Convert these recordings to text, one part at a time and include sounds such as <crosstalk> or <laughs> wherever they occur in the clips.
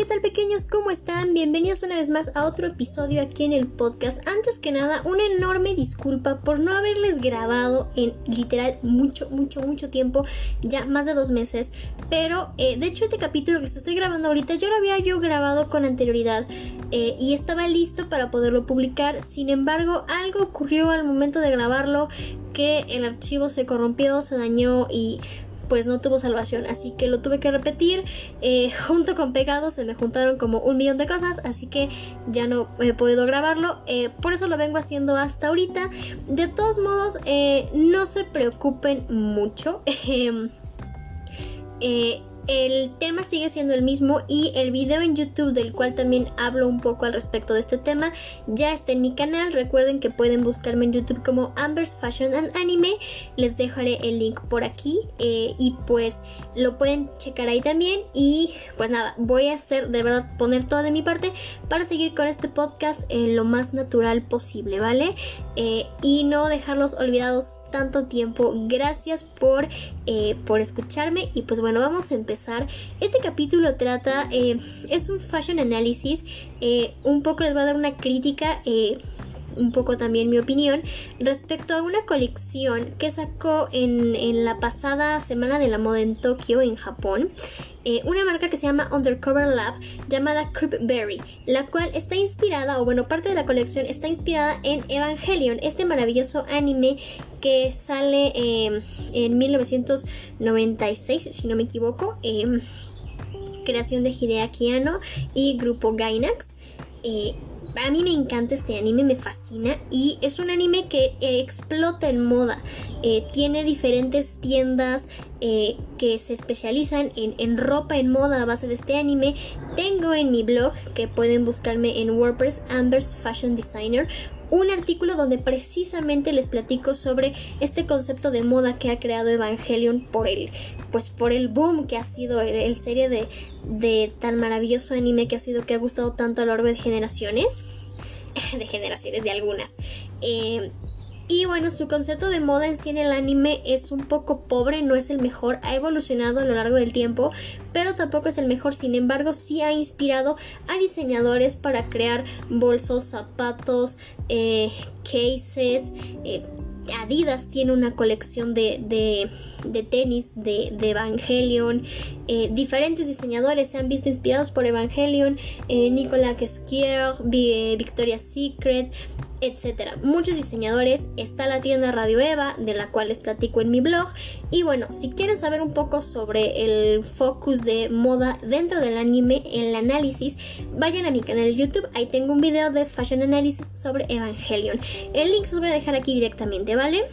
¿qué tal pequeños? ¿Cómo están? Bienvenidos una vez más a otro episodio aquí en el podcast. Antes que nada, una enorme disculpa por no haberles grabado en literal mucho, mucho, mucho tiempo, ya más de dos meses. Pero eh, de hecho este capítulo que estoy grabando ahorita, yo lo había yo grabado con anterioridad eh, y estaba listo para poderlo publicar. Sin embargo, algo ocurrió al momento de grabarlo que el archivo se corrompió, se dañó y pues no tuvo salvación. Así que lo tuve que repetir. Eh, <laughs> junto con pegado se me juntaron como un millón de cosas. Así que ya no he podido grabarlo. Eh, por eso lo vengo haciendo hasta ahorita. De todos modos, eh, no se preocupen mucho. <laughs> el tema sigue siendo el mismo y el video en YouTube del cual también hablo un poco al respecto de este tema ya está en mi canal. Recuerden que pueden buscarme en YouTube como Amber's Fashion and Anime. Les dejaré el link por aquí eh, y pues lo pueden checar ahí también. Y pues nada, voy a hacer de verdad poner todo de mi parte para seguir con este podcast en lo más natural posible, ¿vale? Eh, y no dejarlos olvidados tanto tiempo. Gracias por, eh, por escucharme y pues bueno, vamos a empezar este capítulo trata, eh, es un fashion analysis, eh, un poco les va a dar una crítica, eh, un poco también mi opinión, respecto a una colección que sacó en, la pasada semana de la moda en Tokio, en Japón. una marca que se llama Undercover Lab llamada Berry, la cual está inspirada, o bueno, parte de la colección está inspirada en Evangelion, este maravilloso anime que sale em, en 1996, si no me equivoco. Em, creación de Hideaki Anno y grupo Gainax. Eh, a mí me encanta este anime, me fascina y es un anime que eh, explota en moda. Eh, tiene diferentes tiendas que se especializan en, en, ropa en moda a base de este anime. Tengo en mi blog que pueden buscarme en WordPress Amber's Fashion Designer un artículo donde precisamente les platico sobre este concepto de moda que ha creado Evangelion por el, pues por el boom que ha sido el, serie de, de, tan maravilloso anime que ha sido que ha gustado tanto a lo largo de generaciones, <laughs> de generaciones de algunas. Eh, y bueno, su concepto de moda en sí en el anime es un poco pobre, no es el mejor, ha evolucionado a lo largo del tiempo, pero tampoco es el mejor, sin embargo sí ha inspirado a diseñadores para crear bolsos, zapatos, eh, cases, eh, Adidas tiene una colección de, de, tenis de, de Evangelion. Eh, diferentes diseñadores se han visto inspirados por Evangelion. Nicolas Skier, Victoria's Secret, etcétera. Muchos diseñadores. Está la tienda Radio Eva, de la cual les platico en mi blog. Y bueno, si quieren saber un poco sobre el focus de moda dentro del anime, el análisis, vayan a mi canal de YouTube. Ahí tengo un video de Fashion Analysis sobre Evangelion. El link se lo voy a dejar aquí directamente, ¿vale?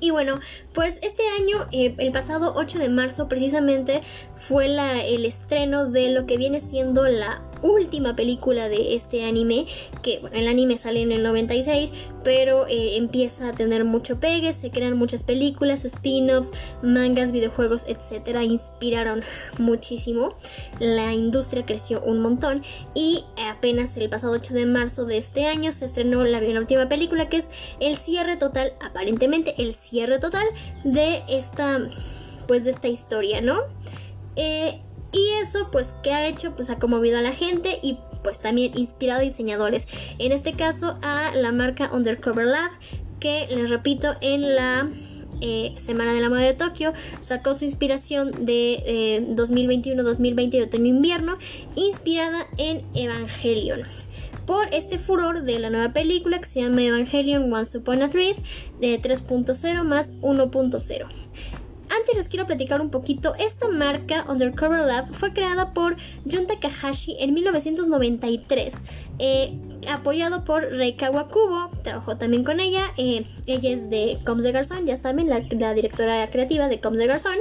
Y bueno, pues este año, eh, el pasado 8 de marzo precisamente, fue la, el estreno de lo que viene siendo la última película de este anime, que bueno, el anime sale en el 96, pero eh, empieza a tener mucho pegue, se crean muchas películas, spin-offs, mangas, videojuegos, etcétera, inspiraron muchísimo. La industria creció un montón y apenas el pasado 8 de marzo de este año se estrenó la, la última película que es el cierre total, aparentemente el cierre total de esta pues de esta historia, ¿no? Eh, y eso pues que ha hecho pues ha conmovido a la gente y pues también inspirado a diseñadores. En este caso a la marca Undercover Lab que les repito en la eh, Semana de la Moda de Tokio sacó su inspiración de 2021-2020 de otoño-invierno inspirada en Evangelion por este furor de la nueva película que se llama Evangelion Once Upon a Thread de 3.0 más 1.0. Antes les quiero platicar un poquito. Esta marca Undercover Lab fue creada por Jun Takahashi en 1993, eh, apoyado por Reikawa Kubo. Trabajó también con ella. Eh, ella es de Coms de Garzón, ya saben, la, directora creativa de Coms de Garzón.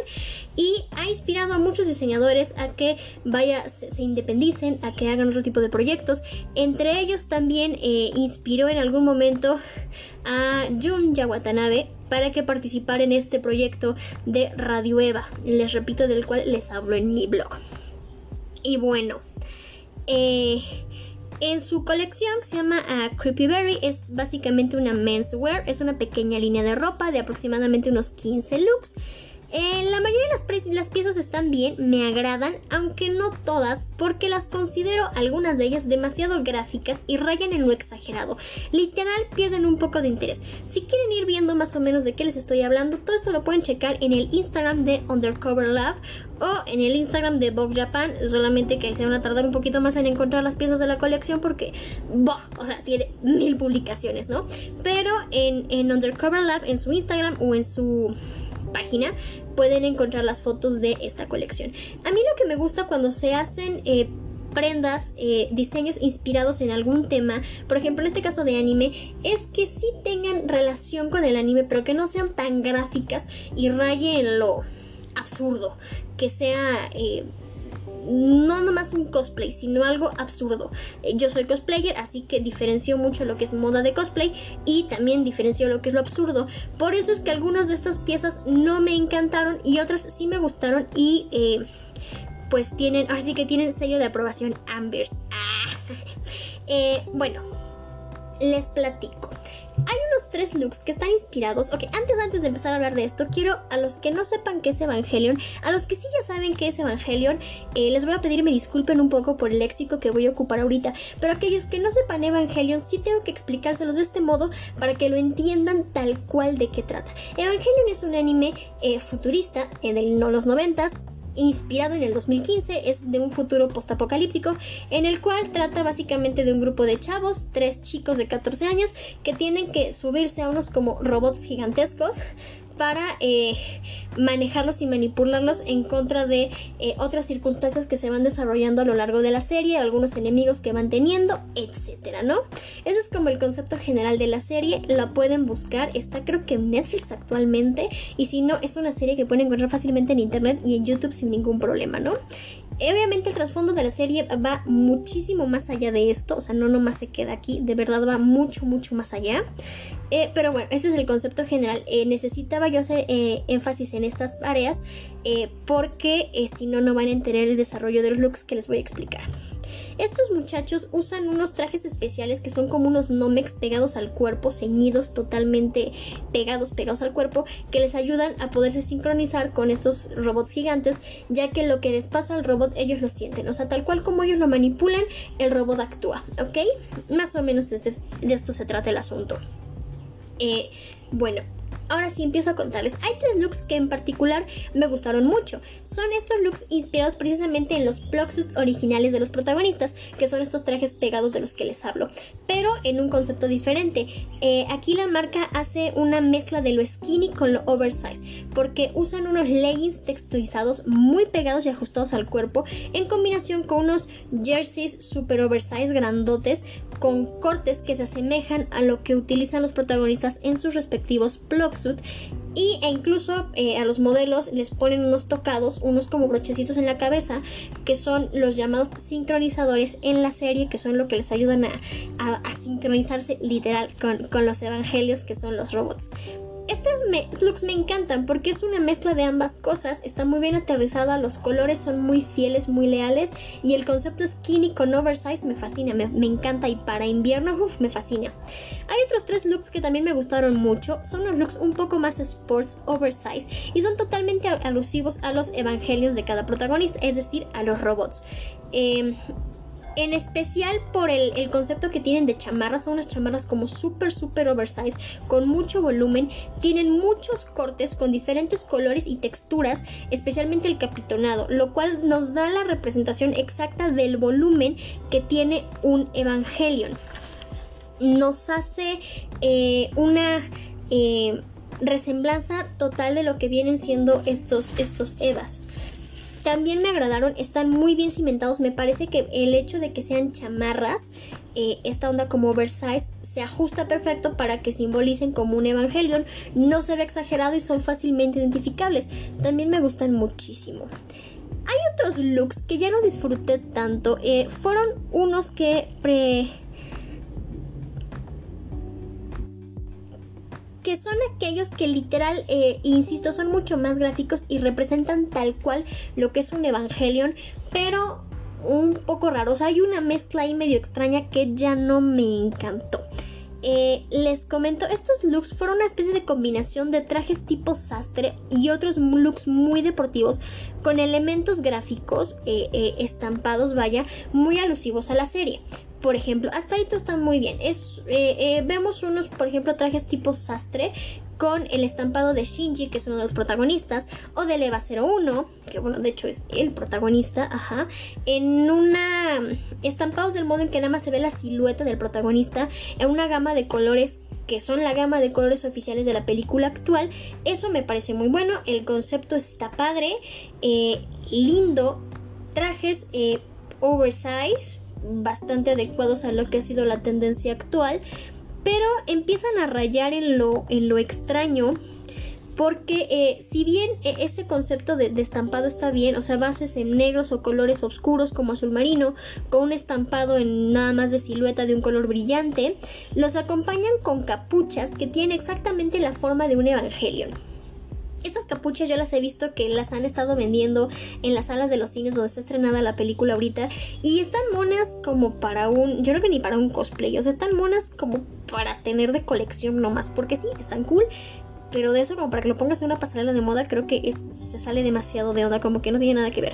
Y ha inspirado a muchos diseñadores a que vaya, se, independicen, a que hagan otro tipo de proyectos. Entre ellos también eh, inspiró en algún momento a Jun Yawatanabe para que participara en este proyecto de Radio Eva, les repito, del cual les hablo en mi blog. Y bueno, eh, en su colección se llama uh, Creepy Berry es básicamente una menswear, es una pequeña línea de ropa de aproximadamente unos 15 looks. Eh, la mayoría de las, piezas están bien, me agradan, aunque no todas, porque las considero algunas de ellas demasiado gráficas y rayan en lo exagerado. Literal pierden un poco de interés. Si quieren ir viendo más o menos de qué les estoy hablando, todo esto lo pueden checar en el Instagram de Undercover Lab o en el Instagram de Bob Japan, solamente que se van a tardar un poquito más en encontrar las piezas de la colección porque, boh, o sea, tiene mil publicaciones, ¿no? Pero en, en Undercover Lab, en su Instagram o en su página pueden encontrar las fotos de esta colección. A mí lo que me gusta cuando se hacen eh, prendas, eh, diseños inspirados en algún tema, por ejemplo en este caso de anime, es que sí tengan relación con el anime, pero que no sean tan gráficas y rayen lo absurdo, que sea eh, no nomás un cosplay, sino algo absurdo. Eh, yo soy cosplayer, así que diferencio mucho lo que es moda de cosplay y también diferencio lo que es lo absurdo. Por eso es que algunas de estas piezas no me encantaron y otras sí me gustaron y eh, pues tienen, ahora sí que tienen sello de aprobación Ambers. Ah. <laughs> Eh, bueno, les platico. Hay unos tres looks que están inspirados. Ok, antes, antes de empezar a hablar de esto, quiero a los que no sepan qué es Evangelion, a los que sí ya saben qué es Evangelion, eh, les voy a pedir me disculpen un poco por el léxico que voy a ocupar ahorita, pero aquellos que no sepan Evangelion, sí tengo que explicárselos de este modo para que lo entiendan tal cual de qué trata. Evangelion es un anime eh, futurista eh, de los noventas, inspirado en el 2015, es de un futuro postapocalíptico en el cual trata básicamente de un grupo de chavos, tres chicos de 14 años, que tienen que subirse a unos como robots gigantescos para eh, manejarlos y manipularlos en contra de eh, otras circunstancias que se van desarrollando a lo largo de la serie, algunos enemigos que van teniendo, etcétera, ¿no? Ese es como el concepto general de la serie, la pueden buscar, está creo que en Netflix actualmente, y si no, es una serie que pueden encontrar fácilmente en internet y en YouTube sin ningún problema, ¿no? Obviamente el trasfondo de la serie va muchísimo más allá de esto, o sea, no nomás se queda aquí, de verdad va mucho, mucho más allá. Eh, pero bueno, ese es el concepto general. Eh, necesitaba yo hacer eh, énfasis en estas áreas porque si no, no van a entender el desarrollo de los looks que les voy a explicar. Estos muchachos usan unos trajes especiales que son como unos nomex pegados al cuerpo, ceñidos totalmente pegados, pegados al cuerpo, que les ayudan a poderse sincronizar con estos robots gigantes, ya que lo que les pasa al robot ellos lo sienten, o sea, tal cual como ellos lo manipulan, el robot actúa, ¿ok? Más o menos de, esto se trata el asunto. Eh, bueno, ahora sí empiezo a contarles. Hay tres looks que en particular me gustaron mucho. Son estos looks inspirados precisamente en los plugsuits originales de los protagonistas, que son estos trajes pegados de los que les hablo, pero en un concepto diferente. Eh, aquí la marca hace una mezcla de lo skinny con lo oversize, porque usan unos leggings texturizados muy pegados y ajustados al cuerpo, en combinación con unos jerseys super oversize grandotes con cortes que se asemejan a lo que utilizan los protagonistas en sus respectivos plugsuit y, e incluso eh, a los modelos les ponen unos tocados, unos como brochecitos en la cabeza, que son los llamados sincronizadores en la serie, que son lo que les ayudan a, sincronizarse literal con, con los evangelios, que son los robots. Estos looks me encantan porque es una mezcla de ambas cosas, está muy bien aterrizada, los colores son muy fieles, muy leales y el concepto skinny con oversize me fascina, me, encanta y para invierno me fascina. Hay otros tres looks que también me gustaron mucho, son los looks un poco más sports oversize y son totalmente alusivos a los evangelios de cada protagonista, es decir, a los robots. Eh, en especial por el, concepto que tienen de chamarras, son unas chamarras como súper, súper oversize, con mucho volumen, tienen muchos cortes con diferentes colores y texturas, especialmente el capitonado, lo cual nos da la representación exacta del volumen que tiene un Evangelion. Nos hace eh, una... Eh, resemblanza total de lo que vienen siendo estos, estos Evas también me agradaron, están muy bien cimentados. Me parece que el hecho de que sean chamarras, eh, esta onda como oversize, se ajusta perfecto para que simbolicen como un Evangelion. No se ve exagerado y son fácilmente identificables. También me gustan muchísimo. Hay otros looks que ya no disfruté tanto. Eh, fueron unos que pre que son aquellos que literal, eh, insisto, son mucho más gráficos y representan tal cual lo que es un Evangelion, pero un poco raros. hay una mezcla ahí medio extraña que ya no me encantó. eh, les comento, estos looks fueron una especie de combinación de trajes tipo sastre y otros looks muy deportivos con elementos gráficos eh, estampados, vaya, muy alusivos a la serie. Por ejemplo, hasta ahí todo está muy bien. Es, vemos unos, por ejemplo, trajes tipo sastre con el estampado de Shinji, que es uno de los protagonistas, o de Eva 01, que bueno, de hecho es el protagonista, ajá, en una estampados del modo en que nada más se ve la silueta del protagonista en una gama de colores que son la gama de colores oficiales de la película actual. Eso me parece muy bueno, el concepto está padre, eh, lindo, trajes eh, oversize, bastante adecuados a lo que ha sido la tendencia actual pero empiezan a rayar en lo, en lo extraño porque eh, si bien eh, ese concepto de, estampado está bien, o sea, bases en negros o colores oscuros como azul marino, con un estampado en nada más de silueta de un color brillante, los acompañan con capuchas que tienen exactamente la forma de un Evangelion. Estas capuchas ya las he visto que las han estado vendiendo en las salas de los cines donde está estrenada la película ahorita. Y están monas como para un. Yo creo que ni para un cosplay. O sea, están monas como para tener de colección nomás. Porque sí, están cool. Pero de eso, como para que lo pongas en una pasarela de moda, creo que es, se sale demasiado de onda. Como que no tiene nada que ver.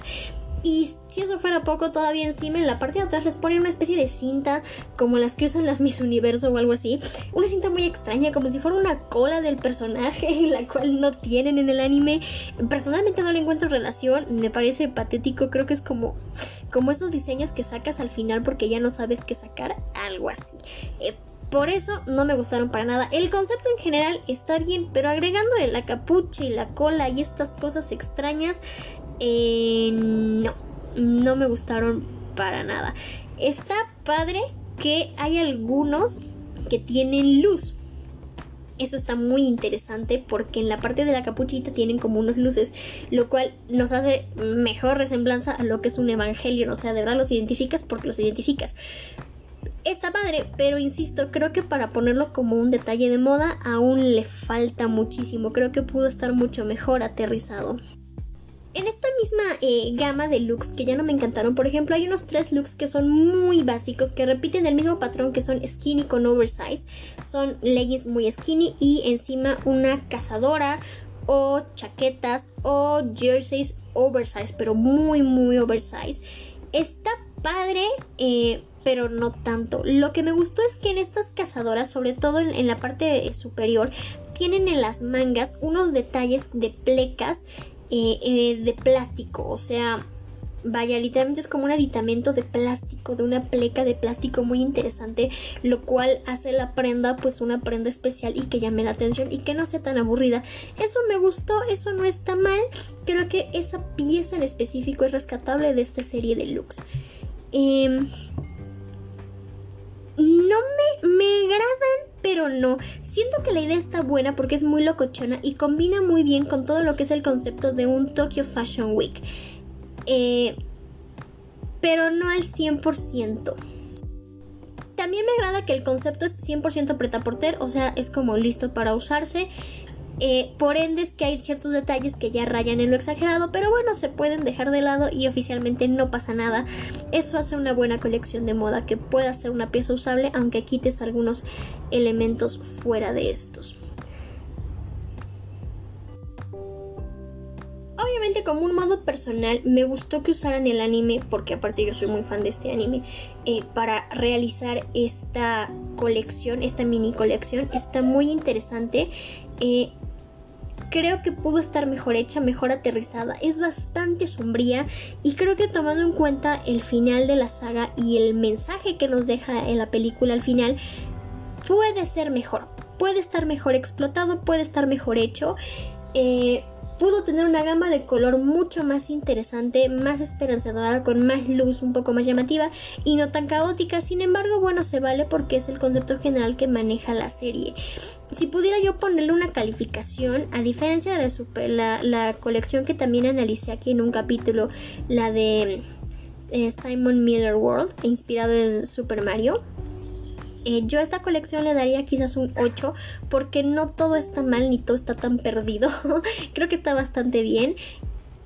Y si eso fuera poco, todavía encima en la parte de atrás les ponen una especie de cinta como las que usan las Miss Universo o algo así. Una cinta muy extraña, como si fuera una cola del personaje, <laughs> la cual no tienen en el anime. Personalmente no le encuentro relación, me parece patético, creo que es como, como esos diseños que sacas al final porque ya no sabes qué sacar, algo así. Eh, por eso no me gustaron para nada. El concepto en general está bien, pero agregándole la capucha y la cola y estas cosas extrañas, eh, no, no me gustaron para nada. Está padre que hay algunos que tienen luz. Eso está muy interesante porque en la parte de la capuchita tienen como unos luces, lo cual nos hace mejor resemblanza a lo que es un evangelio. O sea, de verdad los identificas porque los identificas está padre, pero insisto, creo que para ponerlo como un detalle de moda aún le falta muchísimo. Creo que pudo estar mucho mejor aterrizado. En esta misma eh, gama de looks que ya no me encantaron, por ejemplo, hay unos tres looks que son muy básicos, que repiten el mismo patrón, que son skinny con oversize. Son leggings muy skinny y encima una cazadora o chaquetas o jerseys oversize, pero muy, muy oversize. Está padre, eh, pero no tanto. Lo que me gustó es que en estas cazadoras, sobre todo en, la parte superior, tienen en las mangas unos detalles de plecas eh, eh, de plástico, o sea, vaya, literalmente es como un aditamento de plástico, de una pleca de plástico muy interesante, lo cual hace la prenda pues una prenda especial y que llame la atención y que no sea tan aburrida. Eso me gustó, eso no está mal, creo que esa pieza en específico es rescatable de esta serie de looks. Eh, no me, me agradan, pero no. Siento que la idea está buena porque es muy locochona y combina muy bien con todo lo que es el concepto de un Tokyo Fashion Week. Eh, pero no al 100%. También me agrada que el concepto es 100% preta porter, o sea, es como listo para usarse. Eh, por ende es que hay ciertos detalles que ya rayan en lo exagerado, pero bueno, se pueden dejar de lado y oficialmente no pasa nada. Eso hace una buena colección de moda que pueda ser una pieza usable aunque quites algunos elementos fuera de estos. Obviamente como un modo personal me gustó que usaran el anime, porque aparte yo soy muy fan de este anime, eh, para realizar esta colección, esta mini colección. Está muy interesante. Eh, creo que pudo estar mejor hecha, mejor aterrizada. Es bastante sombría y creo que tomando en cuenta el final de la saga y el mensaje que nos deja en la película al final, puede ser mejor. Puede estar mejor explotado, puede estar mejor hecho. Eh, pudo tener una gama de color mucho más interesante, más esperanzadora, con más luz, un poco más llamativa y no tan caótica. Sin embargo, bueno, se vale porque es el concepto general que maneja la serie. Si pudiera yo ponerle una calificación, a diferencia de la, la, colección que también analicé aquí en un capítulo, la de eh, Simon Miller World, inspirado en Super Mario, eh, yo a esta colección le daría quizás un 8 porque no todo está mal ni todo está tan perdido. <laughs> Creo que está bastante bien.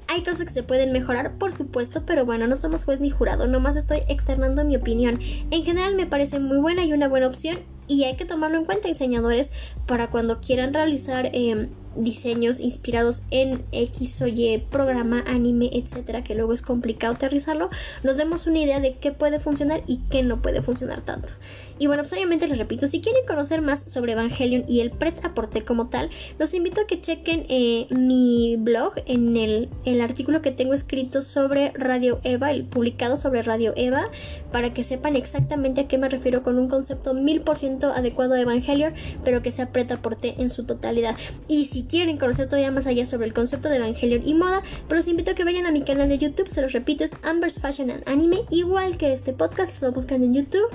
Hay cosas que se pueden mejorar, por supuesto, pero bueno, no somos juez ni jurado, nomás estoy externando mi opinión. En general me parece muy buena y una buena opción y hay que tomarlo en cuenta diseñadores para cuando quieran realizar em, diseños inspirados en X o Y programa, anime, etcétera, que luego es complicado aterrizarlo, nos demos una idea de qué puede funcionar y qué no puede funcionar tanto. Y bueno, pues obviamente les repito, si quieren conocer más sobre Evangelion y el pret aporte como tal, los invito a que chequen eh, mi blog en el, el artículo que tengo escrito sobre Radio Eva, el publicado sobre Radio Eva, para que sepan exactamente a qué me refiero con un concepto mil por ciento adecuado a Evangelion, pero que sea pret aporte en su totalidad. Y si quieren conocer todavía más allá sobre el concepto de Evangelion y moda, pues los invito a que vayan a mi canal de YouTube, se los repito, es Amber's Fashion and Anime, igual que este podcast, lo buscan en YouTube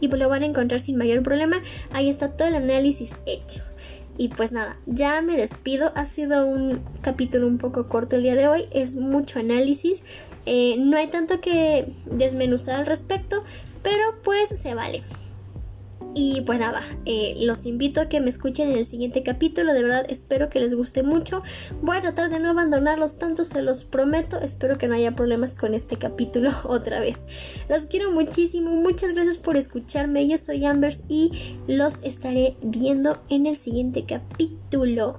y pues lo van encontrar sin mayor problema. Ahí está todo el análisis hecho. Y pues nada, ya me despido. Ha sido un capítulo un poco corto el día de hoy. Es mucho análisis. Eh, no hay tanto que desmenuzar al respecto, pero pues se vale. Y pues nada, eh, los invito a que me escuchen en el siguiente capítulo. De verdad, espero que les guste mucho. Voy a tratar de no abandonarlos tanto, se los prometo. Espero que no haya problemas con este capítulo <laughs> otra vez. Los quiero muchísimo. Muchas gracias por escucharme. Yo soy Ambers y los estaré viendo en el siguiente capítulo.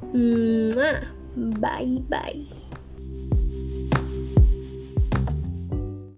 Bye bye.